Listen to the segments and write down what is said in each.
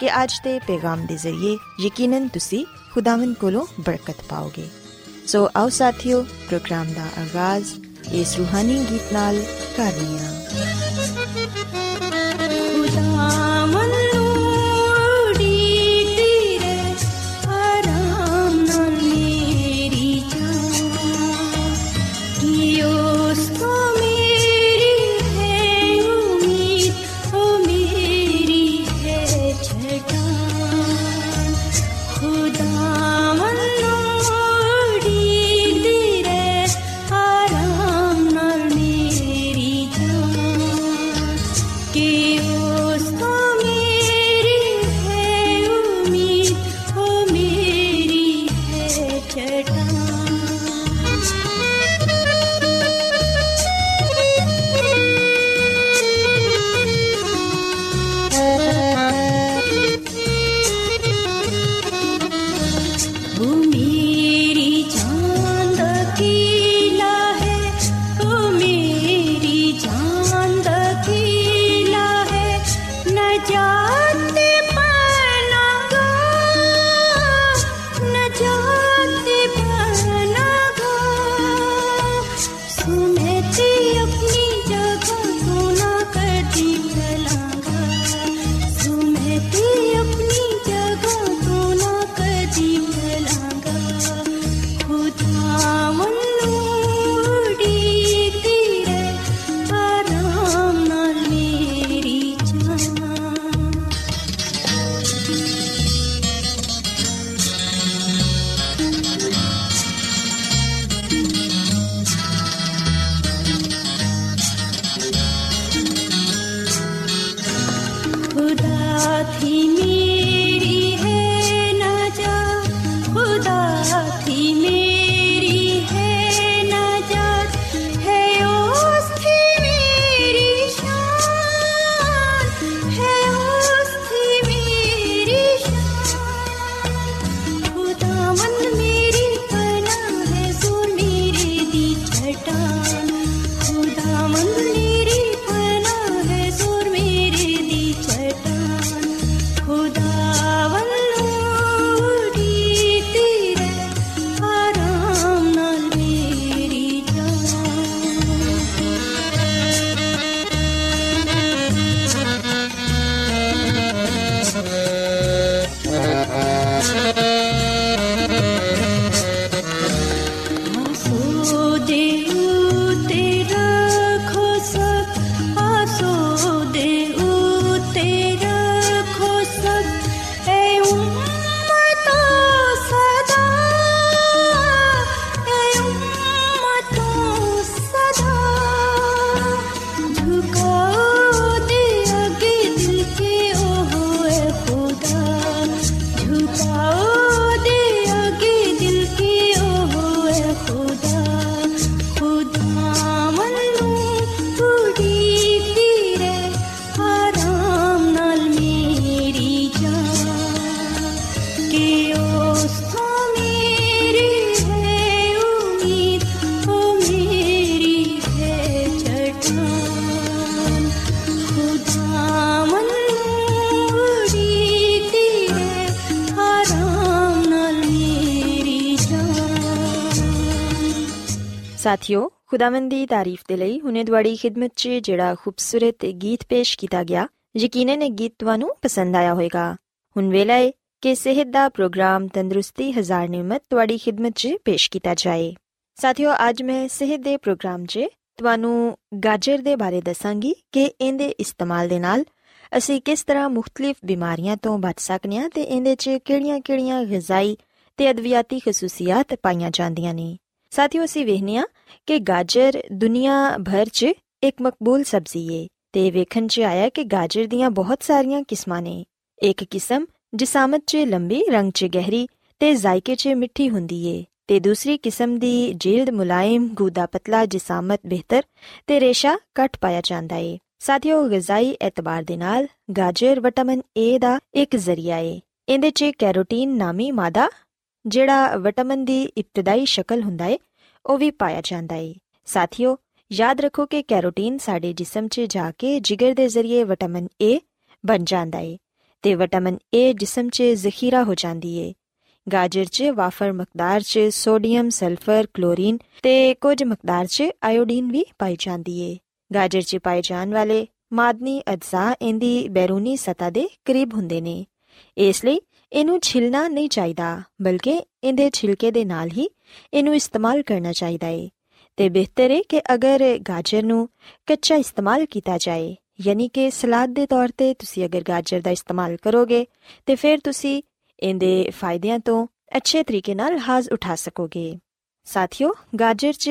ਕਿ ਅੱਜ ਦੇ ਪੈਗਾਮ ਦੇ ਜ਼ਰੀਏ ਯਕੀਨਨ ਤੁਸੀਂ ਖੁਦਾਵੰਦ ਕੋਲੋਂ ਬਰਕਤ ਪਾਓਗੇ ਸੋ ਆਓ ਸਾਥੀਓ ਪ੍ਰੋਗਰਾਮ ਦਾ ਆਗਾਜ਼ ਇਸ ਰੂਹਾਨੀ ਗੀਤ ਨਾਲ ਕਰਨੀਆ ਖੁਦਾ ਸਾਥਿਓ, ਖੁਦਾਵੰਦ ਦੀ ਤਾਰੀਫ ਦੇ ਲਈ ਹੁਨੇ ਤੁਹਾਡੀ ਖਿਦਮਤ 'ਚ ਜਿਹੜਾ ਖੂਬਸੂਰਤ ਗੀਤ ਪੇਸ਼ ਕੀਤਾ ਗਿਆ, ਯਕੀਨਨ ਇਹ ਗੀਤ ਤੁਹਾਨੂੰ ਪਸੰਦ ਆਇਆ ਹੋਵੇਗਾ। ਹੁਣ ਵੇਲਾ ਹੈ ਕਿ ਸਿਹਤ ਦਾ ਪ੍ਰੋਗਰਾਮ ਤੰਦਰੁਸਤੀ ਹਜ਼ਾਰ ਨਿਮਤ ਤੁਹਾਡੀ ਖਿਦਮਤ 'ਚ ਪੇਸ਼ ਕੀਤਾ ਜਾਏ। ਸਾਥਿਓ, ਅੱਜ ਮੈਂ ਸਿਹਤ ਦੇ ਪ੍ਰੋਗਰਾਮ 'ਚ ਤੁਹਾਨੂੰ ਗਾਜਰ ਦੇ ਬਾਰੇ ਦੱਸਾਂਗੀ ਕਿ ਇਹਦੇ ਇਸਤੇਮਾਲ ਦੇ ਨਾਲ ਅਸੀਂ ਕਿਸ ਤਰ੍ਹਾਂ ਮੁxtਲਿਫ ਬਿਮਾਰੀਆਂ ਤੋਂ ਬਚ ਸਕਨੇ ਆ ਤੇ ਇਹਦੇ 'ਚ ਕਿਹੜੀਆਂ-ਕਿਹੜੀਆਂ ਗਿਜ਼ਾਈ ਤੇ ਅਦਵਿਆਤੀ ਖਸੂਸੀਅਤ ਪਾਈਆਂ ਜਾਂਦੀਆਂ ਨੇ। ਸਾਥੀਓ, ਅਸੀਂ ਵੇਖਨੇ ਆ ਕਿ ਗਾਜਰ ਦੁਨੀਆ ਭਰ 'ਚ ਇੱਕ ਮਕਬੂਲ ਸਬਜ਼ੀ ਏ ਤੇ ਵੇਖਣ 'ਚ ਆਇਆ ਕਿ ਗਾਜਰ ਦੀਆਂ ਬਹੁਤ ਸਾਰੀਆਂ ਕਿਸਮਾਂ ਨੇ। ਇੱਕ ਕਿਸਮ ਜਿਸਾਮਤ 'ਚ ਲੰਬੀ, ਰੰਗ 'ਚ ਗਹਿਰੀ ਤੇ ਜ਼ਾਇਕੇ 'ਚ ਮਿੱਠੀ ਹੁੰਦੀ ਏ ਤੇ ਦੂਸਰੀ ਕਿਸਮ ਦੀ ਜਿਲਦ ਮੁਲਾਇਮ, ਗੂਦਾ ਪਤਲਾ, ਜਿਸਾਮਤ, ਬਿਹਤਰ ਤੇ ਰੇਸ਼ਾ ਘੱਟ ਪਾਇਆ ਜਾਂਦਾ ਏ। ਸਾਥੀਓ, ਗਜ਼ਾਈ ਇਤਬਾਰ ਦੇ ਨਾਲ ਗਾਜਰ ਵਿਟਾਮਿਨ ਏ ਦਾ ਇੱਕ ਜ਼ਰੀਆ ਏ। ਇਹਦੇ 'ਚ ਕੈਰੋਟੀਨ ਨਾਮੀ ਮਾਦਾ ਜਿਹੜਾ ਵਿਟਾਮਿਨ ਦੀ ਇਬਤਦਾਈ ਸ਼ਕਲ ਹੁੰਦਾ ਏ, ਉਹ ਵੀ ਪਾਇਆ ਜਾਂਦਾ ਏ। ਸਾਥੀਓ, ਯਾਦ ਰੱਖੋ ਕਿ ਕੈਰੋਟੀਨ ਸਾਡੇ ਜਿਸਮ 'ਚ ਜਾ ਕੇ ਜਿਗਰ ਦੇ ਜ਼ਰੀਏ ਵਿਟਾਮਿਨ ਏ ਬਣ ਜਾਂਦਾ ਏ ਤੇ ਵਿਟਾਮਿਨ ਏ ਜਿਸਮ 'ਚ ਜ਼ਖੀਰਾ ਹੋ ਜਾਂਦੀ ਏ। ਗਾਜਰ 'ਚ ਵਾਫਰ ਮਕਦਾਰ 'ਚ ਸੋਡੀਅਮ, ਸਲਫਰ, ਕਲੋਰੀਨ ਤੇ ਕੁਝ ਮਕਦਾਰ 'ਚ ਆਇਓਡੀਨ ਵੀ ਪਾਈ ਜਾਂਦੀ ਏ। ਗਾਜਰ 'ਚ ਪਾਏ ਜਾਣ ਵਾਲੇ ਮਾਦਨੀ ਅਜਜ਼ਾ ਇੰਦੀ ਬੈਰੂਨੀ ਸਤਾ ਦੇ ਕਰੀਬ ਹੁੰਦੇ ਨੇ। ਇਸ ਲਈ ਇਹਨੂੰ ਛਿਲਣਾ ਨਹੀਂ ਚਾਹੀਦਾ, ਬਲਕਿ ਇਹਦੇ ਛਿਲਕੇ ਦੇ ਨਾਲ ਹੀ ਇਹਨੂੰ ਇਸਤੇਮਾਲ ਕਰਨਾ ਚਾਹੀਦਾ ਏ। ਤੇ ਬਿਹਤਰ ਹੈ ਕਿ ਅਗਰ ਗਾਜਰ ਨੂੰ ਕੱਚਾ ਇਸਤੇਮਾਲ ਕੀਤਾ ਜਾਏ, ਯਾਨੀ ਕਿ ਸਲਾਦ ਦੇ ਤੌਰ ਤੇ ਤੁਸੀਂ ਅਗਰ ਗਾਜਰ ਦਾ ਇਸਤੇਮਾਲ ਕਰੋਗੇ, ਤੇ ਫਿਰ ਤੁਸੀਂ ਇਹਦੇ ਫਾਇਦਿਆਂ ਤੋਂ ਅੱਛੇ ਤਰੀਕੇ ਨਾਲ ਹਾਜ਼ ਉਠਾ ਸਕੋਗੇ। ਸਾਥੀਓ, ਗਾਜਰ 'ਚ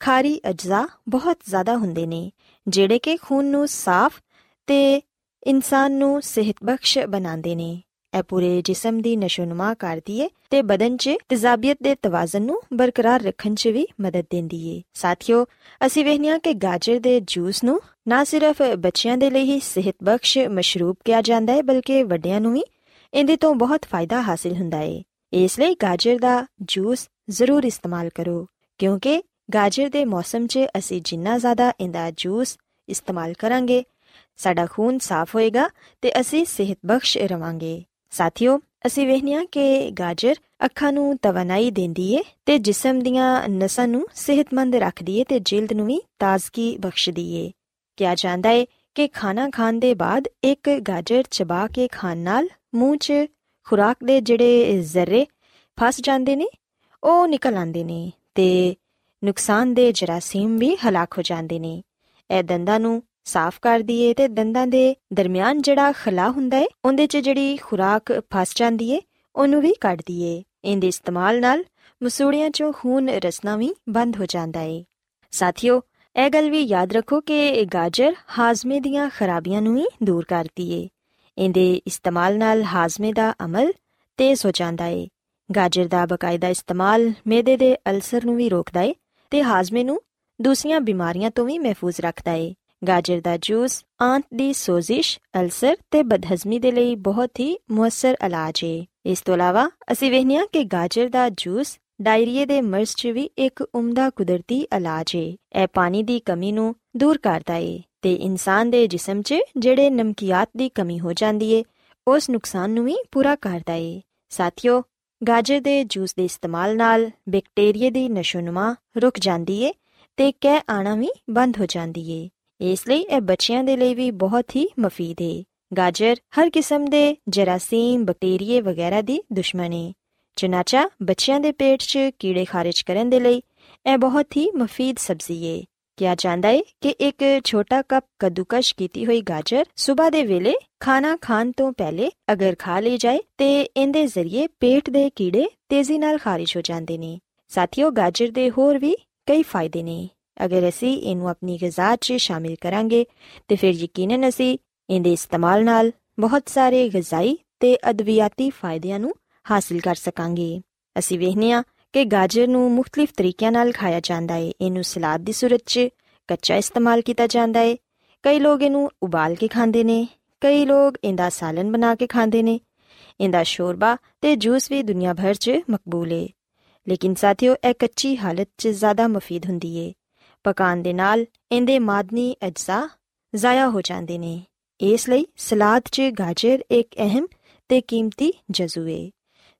ਖਾਰੀ ਅਜਜ਼ਾ ਬਹੁਤ ਜ਼ਿਆਦਾ ਹੁੰਦੇ ਨੇ, ਜਿਹੜੇ ਕਿ ਖੂਨ ਨੂੰ ਸਾਫ਼ ਤੇ ਇਨਸਾਨ ਨੂੰ ਸਿਹਤਬਖਸ਼ ਬਣਾਉਂਦੇ ਨੇ। ਇਹ ਪੂਰੇ ਜਿਸਮ ਦੀ ਨਸ਼ੋਨੁਮਾ ਕਰਦੀ ਏ ਤੇ ਬਦਨ 'ਚ ਤਜ਼ਾਬੀਅਤ ਦੇ ਤਵਾਜ਼ਨ ਨੂੰ ਬਰਕਰਾਰ ਰੱਖਣ 'ਚ ਵੀ ਮਦਦ ਦਿੰਦੀ ਏ। ਸਾਥੀਓ, ਅਸੀਂ ਵੇਖਿਆ ਕਿ ਗਾਜਰ ਦੇ ਜੂਸ ਨੂੰ ਨਾ ਸਿਰਫ ਬੱਚਿਆਂ ਦੇ ਲਈ ਹੀ ਸਿਹਤਬਖਸ਼ ਮਸ਼ਰੂਬ ਕਿਹਾ ਜਾਂਦਾ ਹੈ ਬਲਕਿ ਵੱਡਿਆਂ ਨੂੰ ਵੀ ਇਹਦੇ ਤੋਂ ਬਹੁਤ ਫਾਇਦਾ ਹਾਸਿਲ ਹੁੰਦਾ ਏ। ਇਸ ਲਈ ਗਾਜਰ ਦਾ ਜੂਸ ਜ਼ਰੂਰ ਇਸਤੇਮਾਲ ਕਰੋ, ਕਿਉਂਕਿ ਗਾਜਰ ਦੇ ਮੌਸਮ 'ਚ ਅਸੀਂ ਜਿੰਨਾ ਜ਼ਿਆਦਾ ਇਹਦਾ ਜੂਸ ਇਸਤੇਮਾਲ ਕਰਾਂਗੇ, ਸਾਡਾ ਖੂਨ ਸਾਫ਼ ਹੋਏਗਾ ਤੇ ਅਸੀਂ ਸਿਹਤਬਖਸ਼ ਰਵਾਂਗੇ। ਸਾਥੀਓ, ਅਸੀਂ ਵੇਖਿਆ ਕਿ ਗਾਜਰ ਅੱਖਾਂ ਨੂੰ ਤਵਨਾਈ ਦਿੰਦੀ ਏ ਤੇ ਜਿਸਮ ਦੀਆਂ ਨਸਾਂ ਨੂੰ ਸਿਹਤਮੰਦ ਰੱਖਦੀ ਏ ਤੇ ਜਿਲਦ ਨੂੰ ਵੀ ਤਾਜ਼ਗੀ ਬਖਸ਼ਦੀ ਏ। ਕਿਹਾ ਜਾਂਦਾ ਏ ਕਿ ਖਾਣਾ ਖਾਣ ਦੇ ਬਾਅਦ ਇੱਕ ਗਾਜਰ ਚਬਾ ਕੇ ਖਾਣ ਨਾਲ ਮੂੰਹ 'ਚ ਖੁਰਾਕ ਦੇ ਜਿਹੜੇ ਜ਼ਰਰੇ ਫਸ ਜਾਂਦੇ ਨੇ, ਉਹ ਨਿਕਲ ਆਉਂਦੇ ਨੇ ਤੇ ਨੁਕਸਾਨਦੇ ਜਰਾਸੀਮ ਵੀ ਹਲਾਕ ਹੋ ਜਾਂਦੇ ਨੇ। ਇਹ ਦੰਦਾਂ ਨੂੰ ਸਾਫ਼ ਕਰਦੀ ਏ ਤੇ ਦੰਦਾਂ ਦੇ ਦਰਮਿਆਨ ਜਿਹੜਾ ਖਲਾ ਹੁੰਦਾ ਏ, ਉਹਦੇ 'ਚ ਜਿਹੜੀ ਖੁਰਾਕ ਫਸ ਜਾਂਦੀ ਏ, ਉਹਨੂੰ ਵੀ ਕੱਢਦੀ ਏ ਇਹਦੇ ਇਸਤੇਮਾਲ ਨਾਲ ਮਸੂੜਿਆਂ 'ਚੋਂ ਖੂਨ ਰਸਨਾ ਵੀ ਬੰਦ ਹੋ ਜਾਂਦਾ ਏ। ਸਾਥੀਓ, ਇਹ ਗੱਲ ਵੀ ਯਾਦ ਰੱਖੋ ਕਿ ਗਾਜਰ ਹਾਜ਼ਮੇ ਦੀਆਂ ਖਰਾਬੀਆਂ ਨੂੰ ਵੀ ਦੂਰ ਕਰਦੀ ਏ। ਇਹਦੇ ਇਸਤੇਮਾਲ ਨਾਲ ਹਾਜ਼ਮੇ ਦਾ ਅਮਲ ਤੇਜ਼ ਹੋ ਜਾਂਦਾ ਏ। ਗਾਜਰ ਦਾ ਬਕਾਇਦਾ ਇਸਤੇਮਾਲ ਮੇਦੇ ਦੇ ਅਲਸਰ ਨੂੰ ਵੀ ਰੋਕਦਾ ਏ ਤੇ ਹਾਜ਼ਮੇ ਨੂੰ ਦੂਸਰੀਆਂ ਬਿਮਾਰੀਆਂ ਤੋਂ ਵੀ ਮਹਿਫੂਜ਼ ਰੱਖਦਾ ਏ। ਗਾਜਰ ਦਾ ਜੂਸ, ਆਂਤ ਦੀ ਸੋਜ਼ਿਸ਼, ਅਲਸਰ ਤੇ ਬਦਹਜ਼ਮੀ ਦੇ ਲਈ ਬਹੁਤ ਹੀ ਮੁਅੱਸਰ ਇਲਾਜ ਏ। ਇਸ ਤੋਂ ਇਲਾਵਾ ਅਸੀਂ ਵੇਖਿਆ ਕਿ ਗਾਜਰ ਦਾ ਜੂਸ ਡਾਇਰੀਏ ਦੇ ਮਰਜ਼ 'ਚ ਵੀ ਇੱਕ ਉਮਦਾ ਕੁਦਰਤੀ ਇਲਾਜ ਏ। ਇਹ ਪਾਣੀ ਦੀ ਕਮੀ ਨੂੰ ਦੂਰ ਕਰਦਾ ਏ ਤੇ ਇਨਸਾਨ ਦੇ ਜਿਸਮ 'ਚ ਜਿਹੜੇ ਨਮਕੀਆਤ ਦੀ ਕਮੀ ਹੋ ਜਾਂਦੀ ਏ, ਉਸ ਨੁਕਸਾਨ ਨੂੰ ਵੀ ਪੂਰਾ ਕਰਦਾ ਏ। ਸਾਥੀਓ, ਗਾਜਰ ਦੇ ਜੂਸ ਦੇ ਇਸਤੇਮਾਲ ਨਾਲ ਬੈਕਟੀਰੀਆ ਦੀ ਨਸ਼ੋਨੁਮਾ ਰੁਕ ਜਾਂਦੀ ਏ ਤੇ ਕਹਿ ਆਣਾ ਵੀ ਬੰਦ ਹੋ ਜਾਂਦੀ ਏ। ਇਸ ਲਈ ਇਹ ਬੱਚਿਆਂ ਦੇ ਲਈ ਵੀ ਬਹੁਤ ਹੀ ਮਫੀਦ ਏ। ਗਾਜਰ, ਹਰ ਕਿਸਮ ਦੇ ਜਰਾਸੀਮ, ਬੈਕਟੀਰੀਏ ਵਗੈਰਾ ਦੀ ਦੁਸ਼ਮਣ ਏ। ਚਨਾਚਾ ਬੱਚਿਆਂ ਦੇ ਪੇਟ 'ਚ ਕੀੜੇ ਖਾਰਿਜ ਕਰਨ ਦੇ ਲਈ ਇਹ ਬਹੁਤ ਹੀ ਮਫੀਦ ਸਬਜ਼ੀ ਏ। ਕਿਹਾ ਜਾਂਦਾ ਏ ਕਿ ਇੱਕ ਛੋਟਾ ਕੱਪ ਕੱਦੂਕਸ਼ ਕੀਤੀ ਹੋਈ ਗਾਜਰ ਸਵੇਰ ਦੇ ਵੇਲੇ ਖਾਣਾ ਖਾਣ ਤੋਂ ਪਹਿਲੇ ਅਗਰ ਖਾ ਲਈ ਜਾਏ ਤੇ ਇਹਦੇ ਜ਼ਰੀਏ ਪੇਟ ਦੇ ਕੀੜੇ ਤੇਜ਼ੀ ਨਾਲ ਖਾਰਿਜ ਹੋ ਜਾਂਦੇ ਨੇ। ਸਾਥੀਓ ਗਾਜਰ ਦੇ ਹੋਰ ਵੀ ਕਈ ਫਾਇਦੇ ਨੇ। ਅਗਰ ਅਸੀਂ ਇਹਨੂੰ ਆਪਣੀ ਗਿਜ਼ਾ 'ਚ ਸ਼ਾਮਿਲ ਕਰਾਂਗੇ ਤੇ ਫਿਰ ਯਕੀਨਨ ਅਸੀਂ ਇਹਦੇ ਇਸਤੇਮਾਲ ਨਾਲ ਬਹੁਤ ਸਾਰੇ ਗਿਜ਼ਾਈ ਤੇ ਅਦਵਿਆਤੀ ਫਾਇਦਿਆਂ ਨੂੰ ਹਾਸਿਲ ਕਰ ਸਕਾਂਗੇ ਅਸੀਂ ਵੇਖਨੇ ਆ ਕਿ ਗਾਜਰ ਨੂੰ ਮੁxtਲਿਫ ਤਰੀਕਿਆਂ ਨਾਲ ਖਾਇਆ ਜਾਂਦਾ ਹੈ ਇਹਨੂੰ ਸਲਾਦ ਦੀ ਸੂਰਤ 'ਚ ਕੱਚਾ ਇਸਤੇਮਾਲ ਕੀਤਾ ਜਾਂਦਾ ਹੈ ਕਈ ਲੋਕ ਇਹਨੂੰ ਉਬਾਲ ਕੇ ਖਾਂਦੇ ਨੇ ਕਈ ਲੋਕ ਇਹਦਾ ਸਾਲਨ ਬਣਾ ਕੇ ਖਾਂਦੇ ਨੇ ਇਹਦਾ ਸ਼ੋਰਬਾ ਤੇ ਜੂਸ ਵੀ ਦੁਨੀਆ ਭਰ 'ਚ ਮਕਬੂਲ ਹੈ ਲੇਕਿਨ ਸਾਥੀਓ ਇਹ ਕੱਚੀ ਹਾਲਤ 'ਚ ਜ਼ਿਆਦਾ ਮਫੀਦ ਹੁੰਦੀ ਹੈ ਪਕਾਉਣ ਦੇ ਨਾਲ ਇਹਦੇ ਮਾਦਨੀ ਅਜਜ਼ਾ ਜ਼ਾਇਆ ਹੋ ਜਾਂਦੇ ਨੇ। ਇਸ ਲਈ ਸਲਾਦ 'ਚ ਗਾਜਰ ਇੱਕ ਅਹਿਮ ਤੇ ਕੀਮਤੀ ਜਜ਼ੂ ਹੈ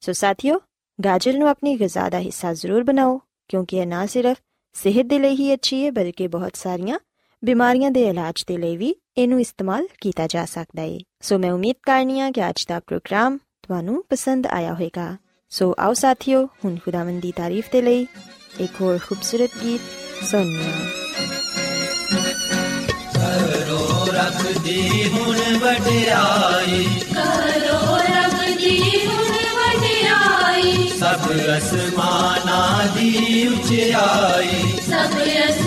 ਸੋ ਸਾਥੀਓ, ਗਾਜਰ ਨੂੰ ਆਪਣੀ ਗਿਜ਼ਾ ਦਾ ਹਿੱਸਾ ਜ਼ਰੂਰ ਬਣਾਓ, ਕਿਉਂਕਿ ਇਹ ਨਾ ਸਿਰਫ ਸਿਹਤ ਦੇ ਲਈ ਹੀ ਅੱਛੀ ਹੈ ਬਲਕਿ ਬਹੁਤ ਸਾਰੀਆਂ ਬਿਮਾਰੀਆਂ ਦੇ ਇਲਾਜ ਦੇ ਲਈ ਵੀ ਇਹਨੂੰ ਇਸਤੇਮਾਲ ਕੀਤਾ ਜਾ ਸਕਦਾ ਹੈ ਸੋ ਮੈਂ ਉਮੀਦ ਕਰਨੀ ਆ ਕਿ ਅੱਜ ਦਾ ਪ੍ਰੋਗਰਾਮ ਤੁਹਾਨੂੰ ਪਸੰਦ ਆਇਆ ਹੋਵੇਗਾ। ਸੋ ਆਓ ਸਾਥੀਓ, ਹੁਣ ਖੁਦਾਵੰਦ ਦੀ ਤਾਰੀਫ ਦੇ ਲਈ ਇੱਕ ਹੋਰ ਖੂਬਸੂਰਤ ਗੀਤ ਸੁਣੀਏ ਕਰੋ ਰੱਬ ਦੀ ਹੁਣ ਵਡਿਆਈ। ਕਰੋ ਰੱਬ ਦੀ ਹੁਣ ਵਡਿਆਈ। ਸਭ ਅਸਮਾਨਾਂ ਦੀ ਉਚਾਈ। ਸਭ ਅਸਮਾਨਾਂ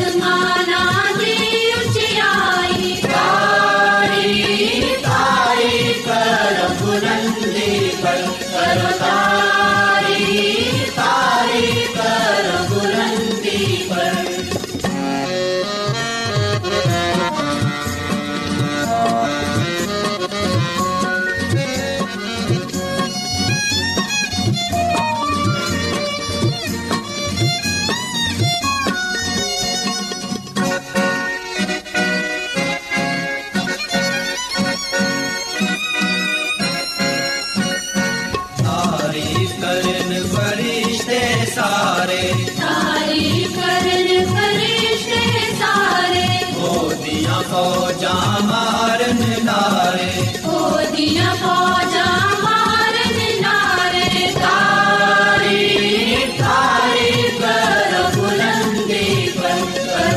ਬੁਲੰਦੀ ਪਰ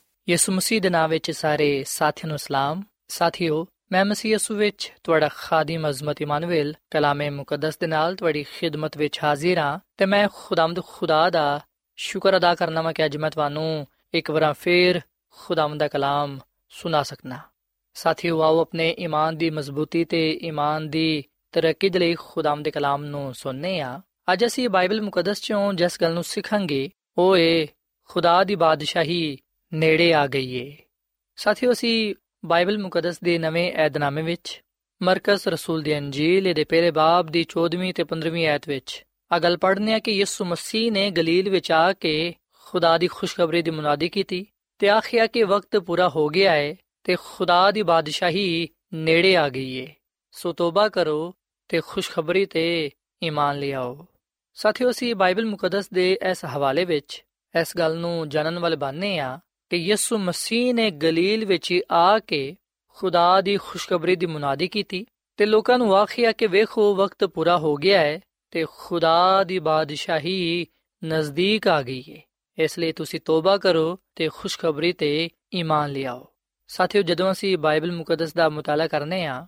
ਯਿਸੂ ਮਸੀਹ ਦੇ ਨਾਮ ਵਿੱਚ ਸਾਰੇ ਸਾਥੀਆਂ ਨੂੰ ਸਲਾਮ। ਸਾਥੀਓ, ਮੈਂ ਮਸੀਹ ਯਿਸੂ ਵਿੱਚ ਤੁਹਾਡਾ ਖਾਦੀਮ ਅਜ਼ਮਤ ਇਮਾਨੁਅਲ ਕਲਾਮੇ ਮੁਕੱਦਸ ਦੇ ਨਾਲ ਤੁਹਾਡੀ ਖਿਦਮਤ ਵਿੱਚ ਹਾਜ਼ਰ ਹਾਂ ਤੇ ਮੈਂ ਖੁਦਾਮਦ ਖੁਦਾ ਦਾ ਸ਼ੁਕਰ ਅਦਾ ਕਰਨਾ ਮੈਂ ਕਿ ਅੱਜ ਮੈਂ ਤੁਹਾਨੂੰ ਇੱਕ ਵਾਰ ਫੇਰ ਖੁਦਾਮਦ ਦਾ ਕਲਾਮ ਸੁਣਾ ਸਕਣਾ ਸਾਥੀਓ, ਆਓ ਆਪਣੇ ਈਮਾਨ ਦੀ ਮਜ਼ਬੂਤੀ ਤੇ ਈਮਾਨ ਦੀ ਤਰੱਕੀ ਦੇ ਲਈ ਖੁਦਾਮਦ ਦੇ ਕਲਾਮ ਨੂੰ ਸੁਣਨੇ ਆ ਅੱਜ ਅਸੀਂ ਬਾਈਬਲ ਮੁਕੱਦਸ ਚੋਂ ਜਿਸ ਗੱਲ ਨੂੰ ਸਿੱਖਾਂਗੇ, ਉਹ ਏ ਖੁਦਾ ਦੀ ਬਾਦਸ਼ਾਹੀ ਨੇੜੇ ਆ ਗਈ ਏ ਸਾਥੀਓ, ਅਸੀਂ ਬਾਈਬਲ ਮੁਕੱਦਸ ਦੇ ਨਵੇਂ ਏਧਨਾਮੇ ਵਿੱਚ ਮਰਕਸ ਰਸੂਲ ਦੀ ਅੰਜੀਲ ਦੇ ਪਹਿਲੇ ਬਾਬ ਦੀ 14ਵੀਂ ਤੇ 15ਵੀਂ ਆਇਤ ਵਿੱਚ ਆ ਗੱਲ ਪੜ੍ਹਨੇ ਆ ਕਿ ਯਿਸੂ ਮਸੀਹ ਨੇ ਗਲੀਲ ਵਿੱਚ ਆ ਕੇ ਖੁਦਾ ਦੀ ਖੁਸ਼ਖਬਰੀ ਦੀ ਮੁਨਾਦੀ ਕੀਤੀ ਤੇ ਆਖਿਆ ਕਿ ਵਕਤ ਪੂਰਾ ਹੋ ਗਿਆ ਹੈ ਤੇ ਖੁਦਾ ਦੀ ਬਾਦਸ਼ਾਹੀ ਨੇੜੇ ਆ ਗਈ ਏ। ਸੋ ਤੋਬਾ ਕਰੋ ਤੇ ਖੁਸ਼ਖਬਰੀ ਤੇ ਈਮਾਨ ਲਿਆਓ। ਸਾਥੀਓ, ਅਸੀਂ ਬਾਈਬਲ ਮੁਕੱਦਸ ਦੇ ਇਸ ਹਵਾਲੇ ਵਿੱਚ ਇਸ ਗੱਲ ਨੂੰ ਜਾਣਨ ਵਾਲੇ ਬਾਨੇ ਆ ਕਿ ਯਿਸੂ ਮਸੀਹ ਨੇ ਗਲੀਲ ਵਿੱਚ ਆ ਕੇ ਖੁਦਾ ਦੀ ਖੁਸ਼ਖਬਰੀ ਦੀ ਮੁਨਾਦੀ ਕੀਤੀ ਤੇ ਲੋਕਾਂ ਨੂੰ ਆਖਿਆ ਕਿ ਵੇਖੋ, ਵਕਤ ਪੂਰਾ ਹੋ ਗਿਆ ਹੈ ਤੇ ਖੁਦਾ ਦੀ ਬਾਦਸ਼ਾਹੀ ਨਜ਼ਦੀਕ ਆ ਗਈ ਹੈ ਇਸ ਲਈ ਤੁਸੀਂ ਤੋਬਾ ਕਰੋ ਤੇ ਖੁਸ਼ਖਬਰੀ ਤੇ ਈਮਾਨ ਲਿਆਓ। ਸਾਥੀਓ, ਜਦੋਂ ਅਸੀਂ ਬਾਈਬਲ ਮੁਕੱਦਸ ਦਾ ਮਤਾਲਾ ਕਰਨੇ ਆ,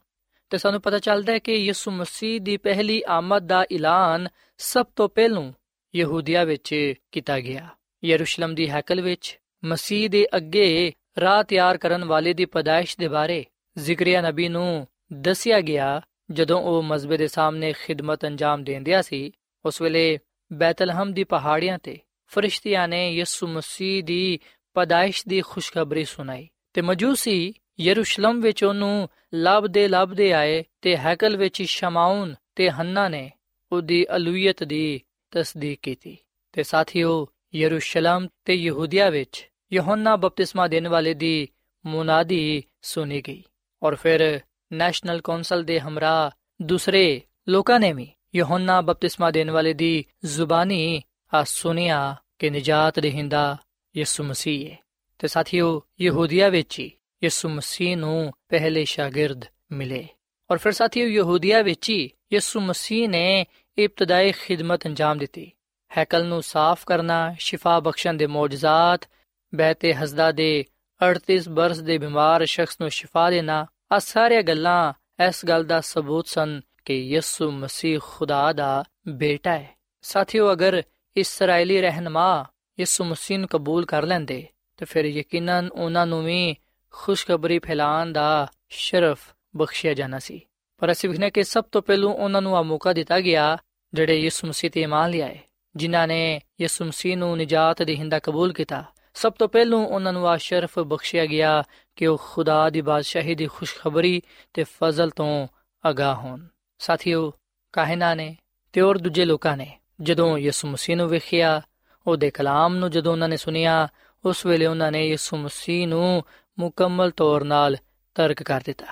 ਤੇ ਸਾਨੂੰ ਪਤਾ ਚੱਲਦਾ ਹੈ ਕਿ ਯਿਸੂ ਮਸੀਹ ਦੀ ਪਹਿਲੀ ਆਮਦ ਦਾ ਐਲਾਨ ਸਭ ਤੋਂ ਪਹਿਲਾਂ ਯਹੂਦੀਆ ਵਿੱਚ ਕੀਤਾ ਗਿਆ। ਯਰੂਸ਼ਲਮ ਦੀ ਹੈਕਲ ਵਿੱਚ ਮਸੀਹ ਦੇ ਅੱਗੇ ਰਾਹ ਤਿਆਰ ਕਰਨ ਵਾਲੇ ਦੀ ਪਦਾਇਸ਼ ਦੇ ਬਾਰੇ ਜ਼ਿਕਰੀਆ ਨਬੀ ਨੂੰ ਦੱਸਿਆ ਗਿਆ ਜਦੋਂ ਉਹ ਮਸਬੇ ਦੇ ਸਾਹਮਣੇ ਖਿਦਮਤ ਅੰਜਾਮ ਦਿੰਦਿਆ ਸੀ। ਉਸ ਵੇਲੇ ਬੈਤਲਹਮ ਦੀ ਪਹਾੜੀਆਂ ਤੇ ਫਰਿਸ਼ਤਿਆਂ ਨੇ ਯਿਸੂ ਮਸੀਹ ਦੀ ਪਦਾਇਸ਼ ਦੀ ਖੁਸ਼ਖਬਰੀ ਸੁਣਾਈ ਤੇ ਮਜੂਸੀ ਯਰੂਸ਼ਲਮ ਵਿੱਚ ਉਹਨੂੰ ਲੱਭਦੇ ਲੱਭਦੇ ਆਏ ਤੇ ਹੈਕਲ ਵਿੱਚ ਸ਼ਮਾਉਨ ਤੇ ਹੰਨਾ ਨੇ ਉਹਦੀ ਅਲੂਹੀਅਤ ਦੀ ਤਸਦੀਕ ਕੀਤੀ ਤੇ ਸਾਥੀਓ ਯਰੂਸ਼ਲਮ ਤੇ ਯਹੂਦੀਆ ਵਿੱਚ ਯਹੋਨਾ ਬਪਤਿਸਮਾ ਦੇਣ ਵਾਲੇ ਦੀ ਮੁਨਾਦੀ ਸੁਣੀ ਗਈ ਔਰ ਫਿਰ ਨੈਸ਼ਨਲ ਕੌਂਸਲ ਦੇ ਹਮਰਾ ਦੂਸਰੇ ਲੋਕਾਂ ਨੇ ਵੀ ਯਹੋਨਾ ਬਪਤਿਸਮਾ ਦੇਣ ਵਾਲੇ ਦੀ ਜ਼ੁਬਾਨੀ ਆ ਸੁਨਿਆ ਕਿ ਨਜਾਤ ਦੇਹਿੰਦਾ ਯਿਸੂ ਮਸੀਹ ਹੈ ਤੇ ਸਾਥੀਓ, ਯਹੂਦੀਆ ਵਿੱਚ ਹੀ ਯਿਸੂ ਮਸੀਹ ਨੂੰ ਪਹਿਲੇ ਸ਼ਾਗਿਰਦ ਮਿਲੇ। ਔਰ ਫਿਰ ਸਾਥੀਓ, ਯਹੂਦੀਆ ਵਿੱਚ ਹੀ ਯਿਸੂ ਮਸੀਹ ਨੇ ਇਬਤਦਾਈ ਖਿਦਮਤ ਅੰਜਾਮ ਦਿੱਤੀ। ਹੈਕਲ ਨੂੰ ਸਾਫ਼ ਕਰਨਾ, ਸ਼ਿਫਾ ਬਖਸ਼ਣ ਦੇ ਮੌਜਜ਼ਾਤ ਬਹਿਤੇ ਹਸਦਾ ਦੇ 38 ਬਰਸ ਦੇ ਬਿਮਾਰ ਸ਼ਖਸ ਨੂੰ ਸ਼ਿਫਾ ਦੇਣਾ ਆ ਸਾਰੀਆਂ ਗੱਲਾਂ ਇਸ ਗੱਲ ਦਾ ਸਬੂਤ ਸਨ ਕਿ ਯਿਸੂ ਮਸੀਹ ਖੁਦਾ ਦਾ ਬੇਟਾ ਹੈ। ਸਾਥੀਓ, ਅਗਰ ਇਸرائیਲੀ ਰਹਿਨਮਾ ਯਿਸੂ ਮਸੀਹ ਨੂੰ ਕਬੂਲ ਕਰ ਲੈਂਦੇ, ਤੇ ਫਿਰ ਯਕੀਨਨ ਉਹਨਾਂ ਨੂੰ ਵੀ ਖੁਸ਼ਖਬਰੀ ਫੈਲਾਣ ਦਾ ਸ਼ਰਫ ਬਖਸ਼ਿਆ ਜਾਣਾ ਸੀ। ਪਰ ਅਸੀਂ ਵਿਖਨੇ ਕਿ ਸਭ ਤੋਂ ਪਹਿਲੂ ਉਹਨਾਂ ਨੂੰ ਆ ਮੌਕਾ ਦਿੱਤਾ ਗਿਆ, ਜਿਹੜੇ ਯਿਸੂ ਮਸੀਹ ਤੇ ਇਮਾਨ ਲਿਆਏ, ਜਿਨ੍ਹਾਂ ਨੇ ਯਿਸੂ ਮਸੀਹ ਨੂੰ ਨਜਾਤ ਦੇਹਿੰਦਾ ਕਬੂਲ ਕੀਤਾ। ਸਭ ਤੋਂ ਪਹਿਲੂ ਉਹਨਾਂ ਨੂੰ ਆ ਸ਼ਰਫ ਬਖਸ਼ਿਆ ਗਿਆ ਕਿ ਉਹ ਖੁਦਾ ਦੀ ਬਾਦਸ਼ਾਹੀ ਦੀ ਖੁਸ਼ਖਬਰੀ ਤੇ ਫਜ਼ਲ ਤੋਂ ਅਗਾਹ ਹੋਣ। ਸਾਥੀਓ ਕਾਹਨਾ ਨੇ ਤੇ ਹੋਰ ਦੂਜੇ ਲੋਕਾਂ ਨੇ, ਜਦੋਂ ਯਿਸੂ ਮਸੀਹ ਨੂੰ ਵੇਖਿਆ ਉਹਦੇ ਕਲਾਮ ਨੂੰ ਜਦੋਂ ਉਹਨਾਂ ਨੇ ਸੁਨਿਆ ਉਸ ਵੇਲੇ ਉਹਨਾਂ ਨੇ ਯਿਸੂ ਮਸੀਹ ਨੂੰ ਮੁਕੰਮਲ ਤੌਰ 'ਤੇ ਤਰਕ ਕਰ ਦਿੱਤਾ।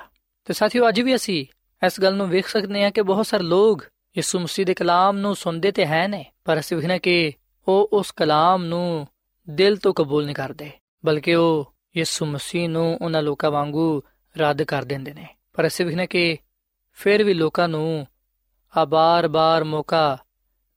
ਤੇ ਸਾਥੀਓ, ਅੱਜ ਵੀ ਅਸੀਂ ਇਸ ਗੱਲ ਨੂੰ ਵੇਖ ਸਕਦੇ ਹਾਂ ਕਿ ਬਹੁਤ ਸਾਰੇ ਲੋਕ ਯਿਸੂ ਮਸੀਹ ਦੇ ਕਲਾਮ ਨੂੰ ਸੁਣਦੇ ਤੇ ਹੈ ਨੇ, ਪਰ ਅਸੀਂ ਵੇਖਣਾ ਕਿ ਉਹ ਉਸ ਕਲਾਮ ਨੂੰ ਦਿਲ ਤੋਂ ਕਬੂਲ ਨਹੀਂ ਕਰਦੇ, ਬਲਕਿ ਉਹ ਯਿਸੂ ਮਸੀਹ ਨੂੰ ਉਹਨਾਂ ਲੋਕਾਂ ਵਾਂਗੂ ਰੱਦ ਕਰ ਦਿੰਦੇ ਨੇ। ਪਰ ਅਸੀਂ ਵੇਖਣਾ ਕਿ ਫਿਰ ਵੀ ਲੋਕਾਂ ਨੂੰ ਆ ਬਾਰ-ਬਾਰ ਮੌਕਾ